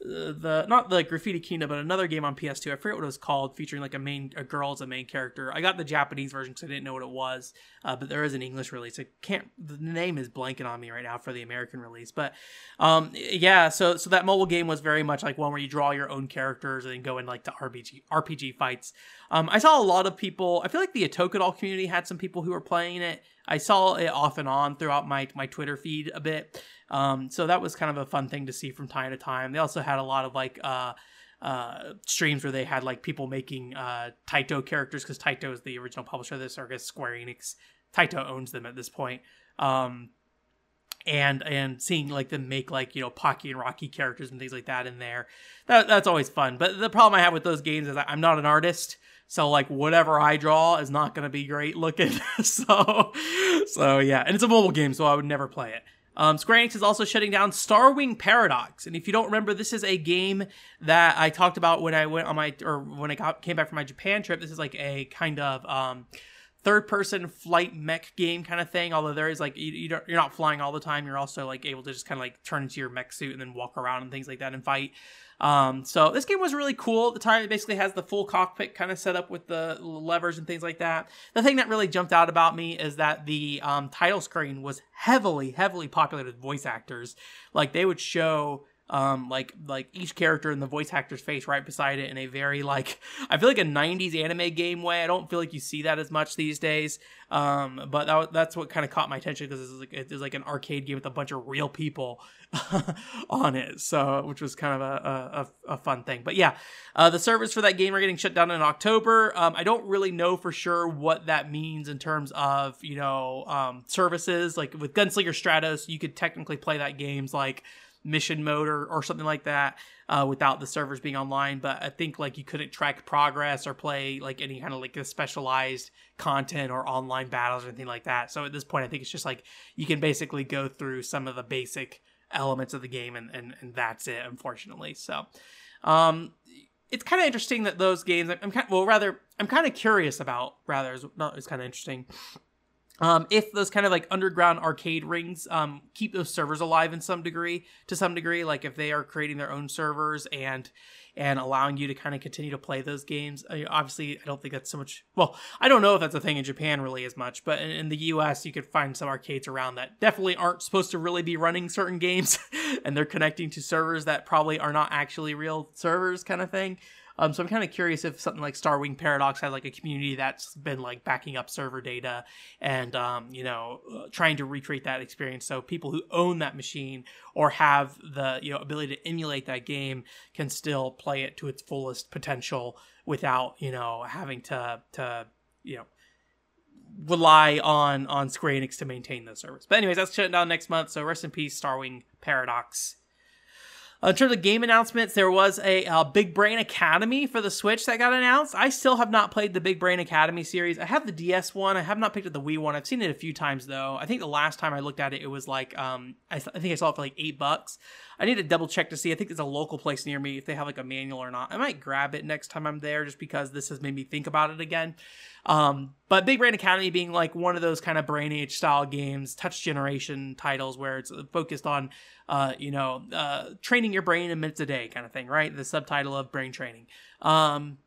Speaker 1: the not the graffiti kingdom but another game on ps2 i forget what it was called featuring like a main a girl as a main character. I got the japanese version because i didn't know what it was uh, but there is an english release. I can't the name is blanking on me right now for the american release but um yeah so so that mobile game was very much like one where you draw your own characters and go in like to rpg rpg fights. Um i saw a lot of people i feel like the Otokadol community had some people who were playing it. I saw it off and on throughout my my twitter feed a bit um, so that was kind of a fun thing to see from time to time. They also had a lot of like uh, uh, streams where they had like people making uh, Taito characters because Taito is the original publisher of this, or I guess Square Enix. Taito owns them at this point. Um, and and seeing like them make like you know Pocky and Rocky characters and things like that in there, that that's always fun. But the problem I have with those games is I'm not an artist, so like whatever I draw is not going to be great looking. *laughs* so so yeah, and it's a mobile game, so I would never play it. Um, Square Enix is also shutting down Starwing Paradox, and if you don't remember, this is a game that I talked about when I went on my or when I got, came back from my Japan trip. This is like a kind of um, third-person flight mech game kind of thing. Although there is like you, you are not flying all the time, you're also like able to just kind of like turn into your mech suit and then walk around and things like that and fight. Um, so this game was really cool. At the time it basically has the full cockpit kind of set up with the levers and things like that. The thing that really jumped out about me is that the um, title screen was heavily, heavily populated with voice actors. Like they would show um like like each character in the voice actor's face right beside it in a very like *laughs* i feel like a 90s anime game way. I don't feel like you see that as much these days. Um but that, that's what kind of caught my attention because it's like it's like an arcade game with a bunch of real people *laughs* on it. So which was kind of a, a, a fun thing. But yeah uh, the servers for that game are getting shut down in october. Um, i don't really know for sure what that means in terms of you know um, services. Like with gunslinger stratos you could technically play that games like mission mode or, or something like that uh, without the servers being online. But I think like you couldn't track progress or play like any kind of like specialized content or online battles or anything like that. So at this point, I think it's just like you can basically go through some of the basic elements of the game and, and, and that's it, unfortunately. So um, it's kind of interesting that those games, I'm kind of, well, rather, I'm kind of curious about, rather, it's, not, it's kind of interesting um, if those kind of like underground arcade rings um, keep those servers alive in some degree to some degree like if they are creating their own servers and and allowing you to kind of continue to play those games I obviously i don't think that's so much well i don't know if that's a thing in japan really as much but in, in the us you could find some arcades around that definitely aren't supposed to really be running certain games *laughs* and they're connecting to servers that probably are not actually real servers kind of thing um, so I'm kind of curious if something like Starwing Paradox has like a community that's been like backing up server data and um, you know uh, trying to recreate that experience. So people who own that machine or have the you know ability to emulate that game can still play it to its fullest potential without you know having to to you know rely on on Square Enix to maintain those servers. But anyways, that's shutting down next month. So rest in peace, Starwing Paradox. Uh, in terms of game announcements, there was a uh, Big Brain Academy for the Switch that got announced. I still have not played the Big Brain Academy series. I have the DS one. I have not picked up the Wii one. I've seen it a few times though. I think the last time I looked at it, it was like um, I, th- I think I saw it for like eight bucks. I need to double check to see. I think there's a local place near me if they have like a manual or not. I might grab it next time I'm there just because this has made me think about it again. Um, but Big Brain Academy being like one of those kind of brain age style games, touch generation titles where it's focused on, uh, you know, uh, training your brain in minutes a day kind of thing, right? The subtitle of brain training. Um,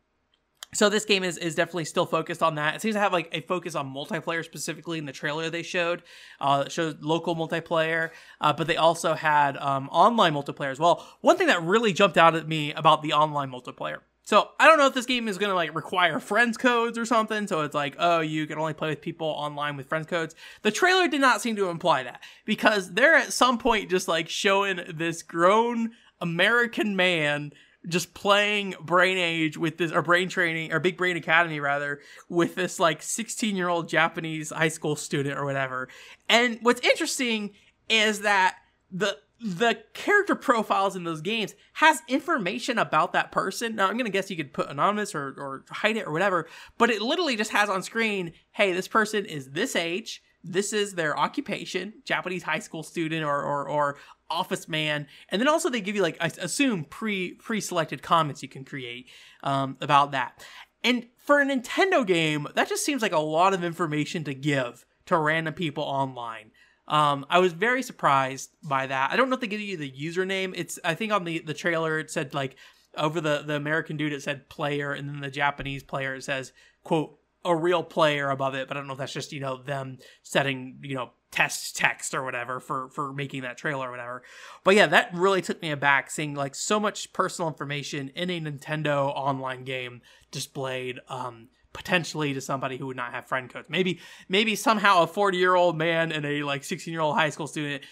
Speaker 1: so this game is is definitely still focused on that. It seems to have like a focus on multiplayer specifically in the trailer they showed. Uh, showed local multiplayer, uh, but they also had um, online multiplayer as well. One thing that really jumped out at me about the online multiplayer. So I don't know if this game is gonna like require friends codes or something. So it's like, oh, you can only play with people online with friends codes. The trailer did not seem to imply that because they're at some point just like showing this grown American man just playing Brain Age with this, or Brain Training, or Big Brain Academy rather, with this like 16 year old Japanese high school student or whatever. And what's interesting is that the the character profiles in those games has information about that person. Now I'm gonna guess you could put anonymous or, or hide it or whatever, but it literally just has on screen, hey, this person is this age, this is their occupation, Japanese high school student or or, or office man, and then also they give you like I assume pre pre selected comments you can create um, about that. And for a Nintendo game, that just seems like a lot of information to give to random people online. Um, I was very surprised by that. I don't know if they give you the username. It's I think on the the trailer it said like over the the American dude it said player, and then the Japanese player it says quote a real player above it. But I don't know if that's just you know them setting you know test text or whatever for for making that trailer or whatever. But yeah, that really took me aback seeing like so much personal information in a Nintendo online game displayed. Um, potentially to somebody who would not have friend codes. Maybe maybe somehow a 40 year old man and a like 16 year old high school student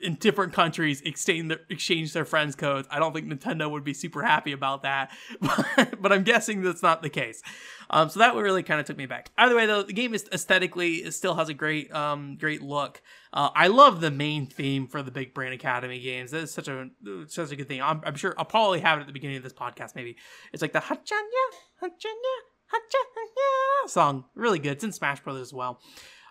Speaker 1: in different countries exchange their, exchange their friends codes. I don't think Nintendo would be super happy about that, *laughs* but, but I'm guessing that's not the case. Um, so that really kind of took me back. Either way, though, the game is aesthetically still has a great um great look. Uh, I love the main theme for the Big Brain Academy games. That is such a such a good thing. I'm, I'm sure I'll probably have it at the beginning of this podcast. Maybe it's like the Hachanya Hachanya song. Really good. It's in Smash Brothers as well.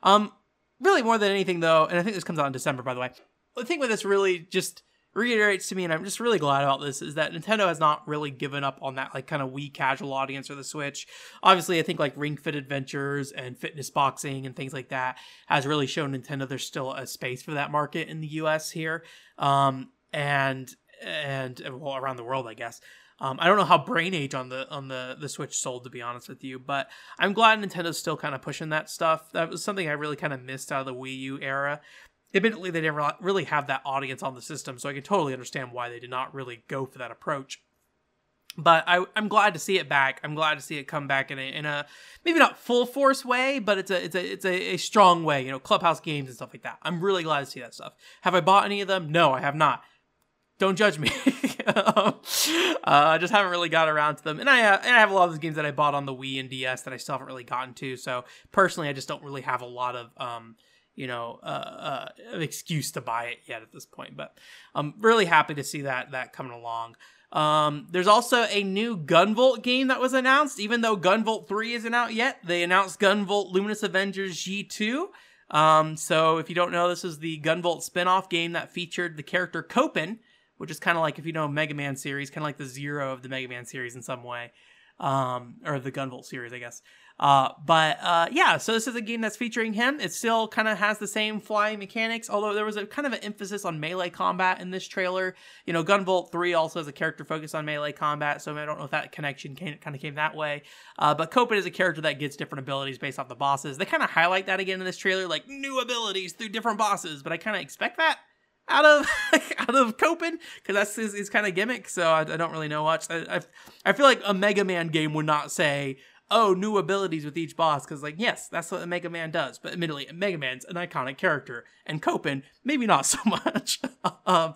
Speaker 1: Um, really more than anything though, and I think this comes out in December, by the way. The thing with this really just reiterates to me, and I'm just really glad about this, is that Nintendo has not really given up on that like kind of Wii casual audience for the Switch. Obviously, I think like Ring Fit Adventures and fitness boxing and things like that has really shown Nintendo there's still a space for that market in the US here. Um, and and well around the world, I guess. Um, I don't know how Brain Age on the on the the Switch sold to be honest with you, but I'm glad Nintendo's still kind of pushing that stuff. That was something I really kind of missed out of the Wii U era. Admittedly, they didn't really have that audience on the system, so I can totally understand why they did not really go for that approach. But I, am glad to see it back. I'm glad to see it come back in a, in a maybe not full force way, but it's a it's a it's a, a strong way. You know, clubhouse games and stuff like that. I'm really glad to see that stuff. Have I bought any of them? No, I have not don't judge me. *laughs* uh, I just haven't really got around to them, and I uh, and I have a lot of those games that I bought on the Wii and DS that I still haven't really gotten to. So personally, I just don't really have a lot of um, you know, uh, uh, excuse to buy it yet at this point. But I'm really happy to see that that coming along. Um, there's also a new Gunvolt game that was announced, even though Gunvolt 3 isn't out yet. They announced Gunvolt Luminous Avengers G2. Um, so if you don't know, this is the Gunvolt spin-off game that featured the character Copen, which is kind of like if you know Mega Man series, kind of like the Zero of the Mega Man series in some way, um, or the Gunvolt series, I guess. Uh, but uh, yeah, so this is a game that's featuring him. It still kind of has the same flying mechanics, although there was a kind of an emphasis on melee combat in this trailer. You know, Gunvolt 3 also has a character focus on melee combat, so I don't know if that connection kind of came that way. Uh, but Copen is a character that gets different abilities based off the bosses. They kind of highlight that again in this trailer, like new abilities through different bosses, but I kind of expect that out of *laughs* out of Copen because that's his, his kind of gimmick. So I, I, don't really know much. I, I, I feel like a Mega Man game would not say, "Oh, new abilities with each boss," because like yes, that's what a Mega Man does. But admittedly, Mega Man's an iconic character, and Copen maybe not *laughs* so much. *laughs* um,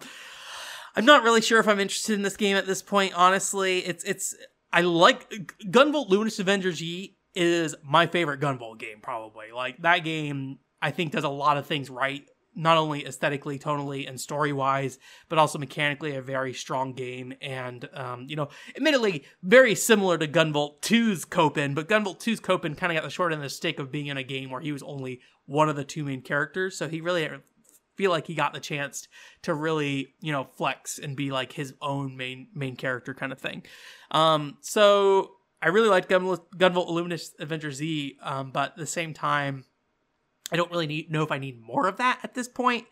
Speaker 1: I'm not really sure if I'm interested in this game at this point. Honestly, it's it's I like Gunvolt Luminous Avengers G is my favorite Gunvolt game probably. Like that game I think does a lot of things right not only aesthetically, tonally, and story wise, but also mechanically a very strong game. And, um, you know, admittedly, very similar to Gunvolt 2's Copen, but Gunvolt 2's Copen kind of got the short end of the stick of being in a game where he was only one of the two main characters. So he really feel like he got the chance to really, you know, flex and be like his own main main character kind of thing. Um, so I really liked Gunvolt, Gunvolt Luminous Adventure Z, um, but at the same time, I don't really need, know if I need more of that at this point.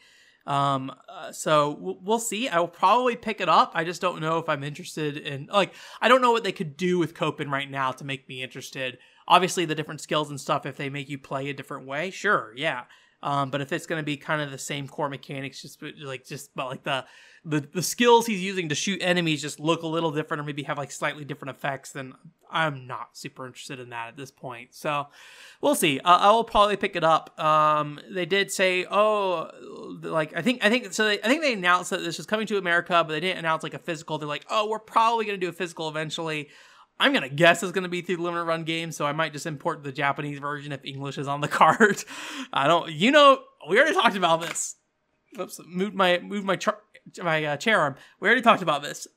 Speaker 1: Um, uh, so we'll see. I will probably pick it up. I just don't know if I'm interested in like I don't know what they could do with Copen right now to make me interested. Obviously, the different skills and stuff. If they make you play a different way, sure, yeah. Um, but if it's going to be kind of the same core mechanics, just like just but like the the the skills he's using to shoot enemies just look a little different or maybe have like slightly different effects, then I'm not super interested in that at this point. So we'll see. Uh, I will probably pick it up. Um, they did say, oh, like I think I think so. They, I think they announced that this was coming to America, but they didn't announce like a physical. They're like, oh, we're probably gonna do a physical eventually. I'm gonna guess it's gonna be through the limited run game, so I might just import the Japanese version if English is on the *laughs* card. I don't, you know, we already talked about this. Oops, moved my moved my char- my uh, chair arm. We already talked about this.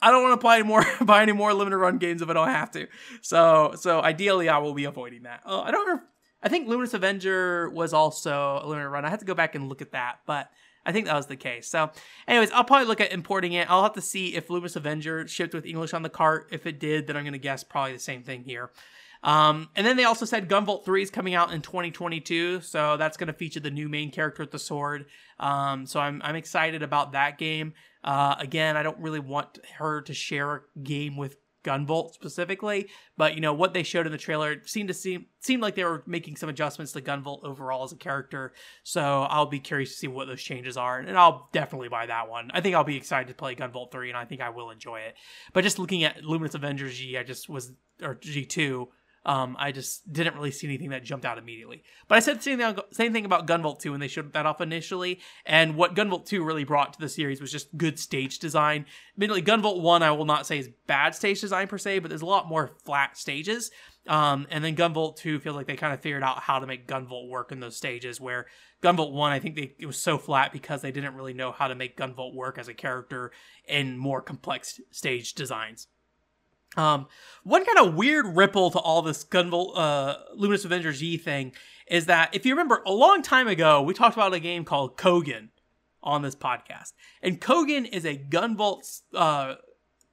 Speaker 1: I don't want to play any more *laughs* buy any more limited run games if I don't have to. So so ideally, I will be avoiding that. Uh, I don't know. I think Luminous Avenger was also a limited run. I have to go back and look at that, but I think that was the case. So, anyways, I'll probably look at importing it. I'll have to see if Luminous Avenger shipped with English on the cart. If it did, then I'm going to guess probably the same thing here. Um, and then they also said Gunvolt 3 is coming out in 2022, so that's going to feature the new main character with the sword. Um, so I'm, I'm excited about that game. Uh, again, I don't really want her to share a game with Gunvolt specifically, but you know what they showed in the trailer seemed to seem seemed like they were making some adjustments to Gunvolt overall as a character. So I'll be curious to see what those changes are, and I'll definitely buy that one. I think I'll be excited to play Gunvolt three, and I think I will enjoy it. But just looking at Luminous Avengers G, I just was or G two. Um, I just didn't really see anything that jumped out immediately. But I said the same thing, same thing about Gunvolt 2 when they showed that off initially. And what Gunvolt 2 really brought to the series was just good stage design. Admittedly, Gunvolt 1 I will not say is bad stage design per se, but there's a lot more flat stages. Um, and then Gunvolt 2 feels like they kind of figured out how to make Gunvolt work in those stages where Gunvolt 1, I think they, it was so flat because they didn't really know how to make Gunvolt work as a character in more complex stage designs. Um, one kind of weird ripple to all this Gunvolt, uh, Luminous Avengers G thing is that if you remember a long time ago, we talked about a game called Kogan on this podcast. And Kogan is a Gunvolt uh,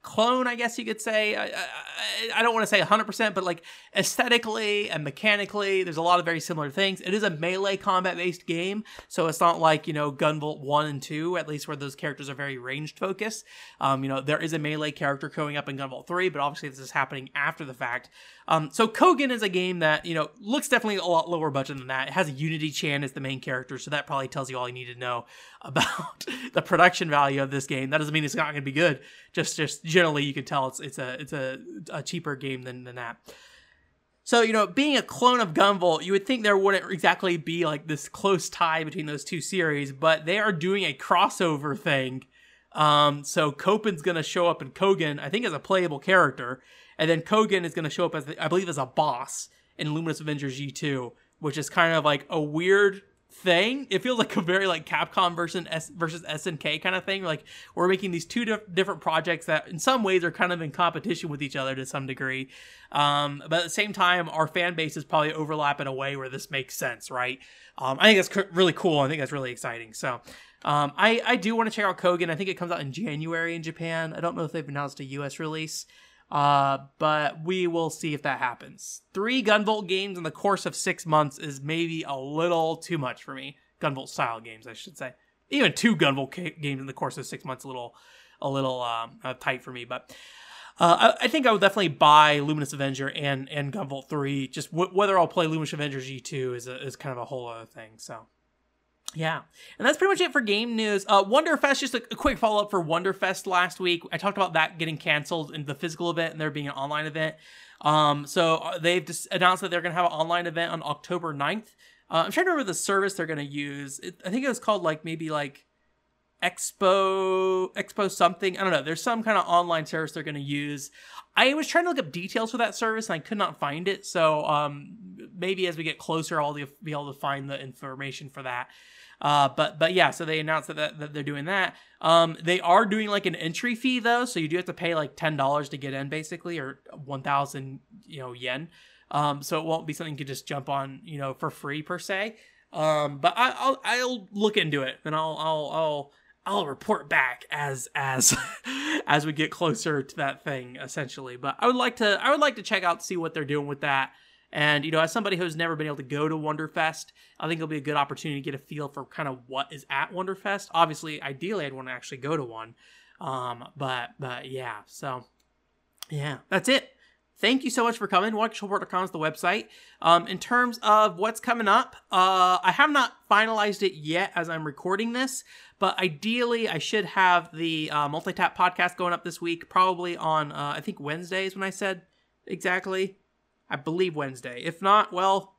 Speaker 1: clone, I guess you could say. I, I, I don't want to say 100%, but like aesthetically and mechanically, there's a lot of very similar things. It is a melee combat based game, so it's not like, you know, Gunvolt 1 and 2, at least where those characters are very ranged focused. Um, you know, there is a melee character showing up in Gunvolt 3, but obviously this is happening after the fact. Um, so Kogan is a game that, you know, looks definitely a lot lower budget than that. It has a Unity Chan as the main character, so that probably tells you all you need to know *laughs* about the production value of this game. That doesn't mean it's not going to be good. Just just generally you can tell it's it's a it's a, a cheaper game than, than that. So, you know, being a clone of Gunvolt, you would think there wouldn't exactly be like this close tie between those two series, but they are doing a crossover thing. Um, so Copen's going to show up in Kogan, I think, as a playable character, and then Kogan is going to show up as, the, I believe, as a boss in Luminous Avengers G2, which is kind of like a weird thing. It feels like a very like Capcom versus S versus SNK kind of thing. Like we're making these two different projects that in some ways are kind of in competition with each other to some degree. Um, but at the same time, our fan bases probably overlap in a way where this makes sense, right? Um, I think that's really cool. I think that's really exciting. So um, I I do want to check out Kogan. I think it comes out in January in Japan. I don't know if they've announced a US release. Uh, but we will see if that happens. Three Gunvolt games in the course of six months is maybe a little too much for me. Gunvolt style games, I should say. Even two Gunvolt games in the course of six months, a little, a little um, uh, tight for me. But uh, I, I, think I would definitely buy Luminous Avenger and and Gunvolt three. Just w- whether I'll play Luminous Avenger G two is a, is kind of a whole other thing. So yeah, and that's pretty much it for game news. Uh, Wonderfest, just a, a quick follow up for Wonderfest last week. I talked about that getting canceled in the physical event and there being an online event. Um, so uh, they've just announced that they're going to have an online event on October 9th. Uh, I'm trying to remember the service they're going to use. It, I think it was called like maybe like Expo Expo something. I don't know. There's some kind of online service they're going to use. I was trying to look up details for that service and I could not find it. So um, maybe as we get closer, I'll be able to find the information for that. Uh, but but yeah, so they announced that, that, that they're doing that. Um, they are doing like an entry fee though, so you do have to pay like ten dollars to get in basically, or one thousand you know yen. Um, so it won't be something you can just jump on you know for free per se. Um, but I, I'll I'll look into it and I'll I'll I'll I'll report back as as *laughs* as we get closer to that thing essentially. But I would like to I would like to check out see what they're doing with that. And, you know, as somebody who's never been able to go to Wonderfest, I think it'll be a good opportunity to get a feel for kind of what is at Wonderfest. Obviously, ideally, I'd want to actually go to one. Um, but, but yeah, so yeah, that's it. thank you so much for coming. WonkaShowport.com is the website. Um, in terms of what's coming up, uh, I have not finalized it yet as I'm recording this, but ideally I should have the uh, Multitap podcast going up this week, probably on, uh, I think Wednesdays when I said exactly. I believe Wednesday. If not, well,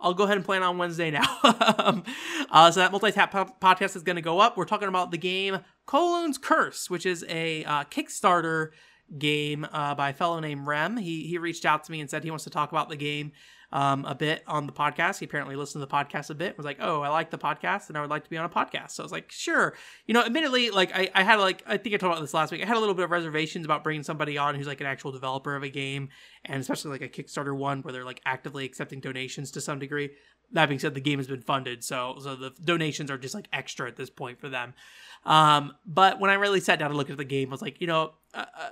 Speaker 1: I'll go ahead and plan on Wednesday now. *laughs* um, uh, so that multi-tap po- podcast is going to go up. We're talking about the game Colon's Curse, which is a uh, Kickstarter game uh, by a fellow named Rem. He he reached out to me and said he wants to talk about the game um, a bit on the podcast. He apparently listened to the podcast a bit. Was like, oh, I like the podcast, and I would like to be on a podcast. So I was like, sure. You know, admittedly, like I, I had like I think I talked about this last week. I had a little bit of reservations about bringing somebody on who's like an actual developer of a game, and especially like a Kickstarter one where they're like actively accepting donations to some degree. That being said, the game has been funded, so so the donations are just like extra at this point for them. Um, but when I really sat down to look at the game, I was like, you know. Uh, uh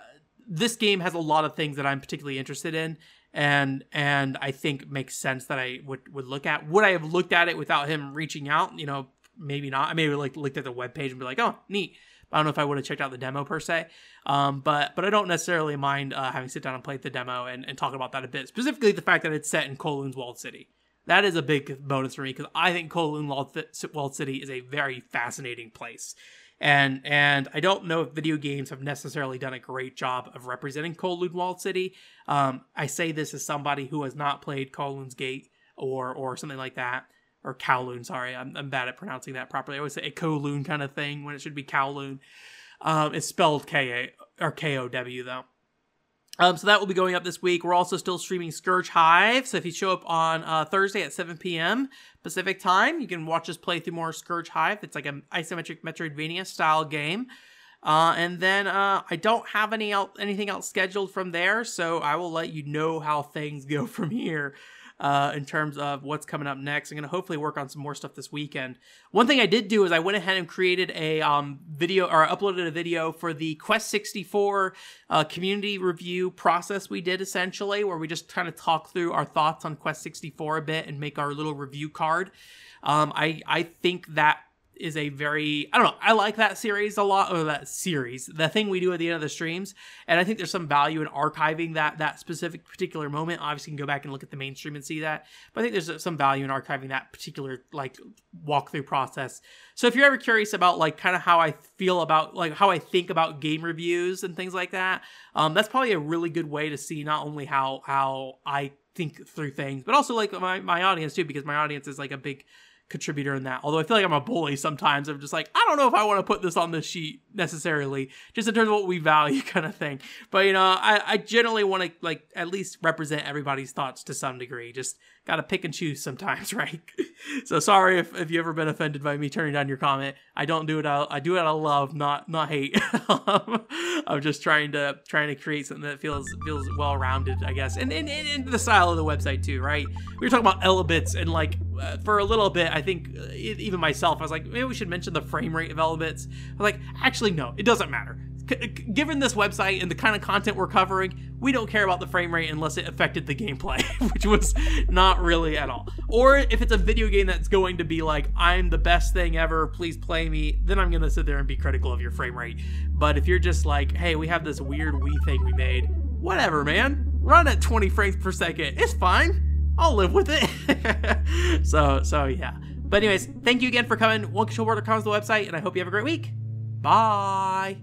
Speaker 1: this game has a lot of things that I'm particularly interested in, and and I think makes sense that I would would look at. Would I have looked at it without him reaching out? You know, maybe not. I maybe like looked at the web page and be like, oh, neat. I don't know if I would have checked out the demo per se, um, but but I don't necessarily mind uh, having sit down and play the demo and, and talk about that a bit. Specifically, the fact that it's set in Kowloon's Walled City. That is a big bonus for me because I think Kowloon Walled City is a very fascinating place and and I don't know if video games have necessarily done a great job of representing Kowloon Walled City. Um, I say this as somebody who has not played Kowloon's Gate or or something like that, or Kowloon. Sorry, I'm, I'm bad at pronouncing that properly. I always say a Kowloon kind of thing when it should be Kowloon. Um, it's spelled K A or K O W though. Um, so that will be going up this week. We're also still streaming Scourge Hive. So if you show up on uh, Thursday at 7 p.m. Pacific time, you can watch us play through more Scourge Hive. It's like an isometric Metroidvania style game. Uh, and then uh, I don't have any el- anything else scheduled from there, so I will let you know how things *laughs* go from here uh, in terms of what's coming up next. I'm going to hopefully work on some more stuff this weekend. One thing I did do is I went ahead and created a um, video or uploaded a video for the Quest 64 uh, community review process we did essentially, where we just kind of talk through our thoughts on Quest 64 a bit and make our little review card. Um, I I think that is a very I don't know I like that series a lot or that series the thing we do at the end of the streams. And I think there's some value in archiving that that specific particular moment. Obviously you can go back and look at the mainstream and see that. But I think there's some value in archiving that particular like walkthrough process. So if you're ever curious about like kind of how I feel about like how I think about game reviews and things like that um, that's probably a really good way to see not only how how I think through things but also like my, my audience too because my audience is like a big contributor in that. Although I feel like I'm a bully sometimes. I'm just like, I don't know if I want to put this on this sheet necessarily, just in terms of what we value *laughs* kind of thing. But you know, I, I generally want to like at least represent everybody's thoughts to some degree. Just gotta pick and choose sometimes, *laughs* right? so sorry if, if you ever been offended by me turning down your comment. I don't do it out I do it out of love, not not hate. *laughs* I'm just trying to trying to create something that feels feels well rounded, I guess. And, and, and the style of the website too, right? We were talking about elebits and like uh, for a little bit, I think uh, even myself, I was like, maybe we should mention the frame rate of elebits. I was like, actually, no, it doesn't matter given this website and the kind of content we're covering, we don't care about the frame rate unless it affected the gameplay, *laughs* which was not really at all. Or if it's a video game that's going to be like, I'm the best thing ever, please play me, then I'm going to sit there and be critical of your frame rate. But if you're just like, hey, we have this weird Wii thing we made, whatever, man. Run at 20 frames per second. It's fine. I'll live with it. *laughs* so, so yeah. But anyways, thank you again for coming. OneControlWorld.com is the website, and I hope you have a great week. Bye.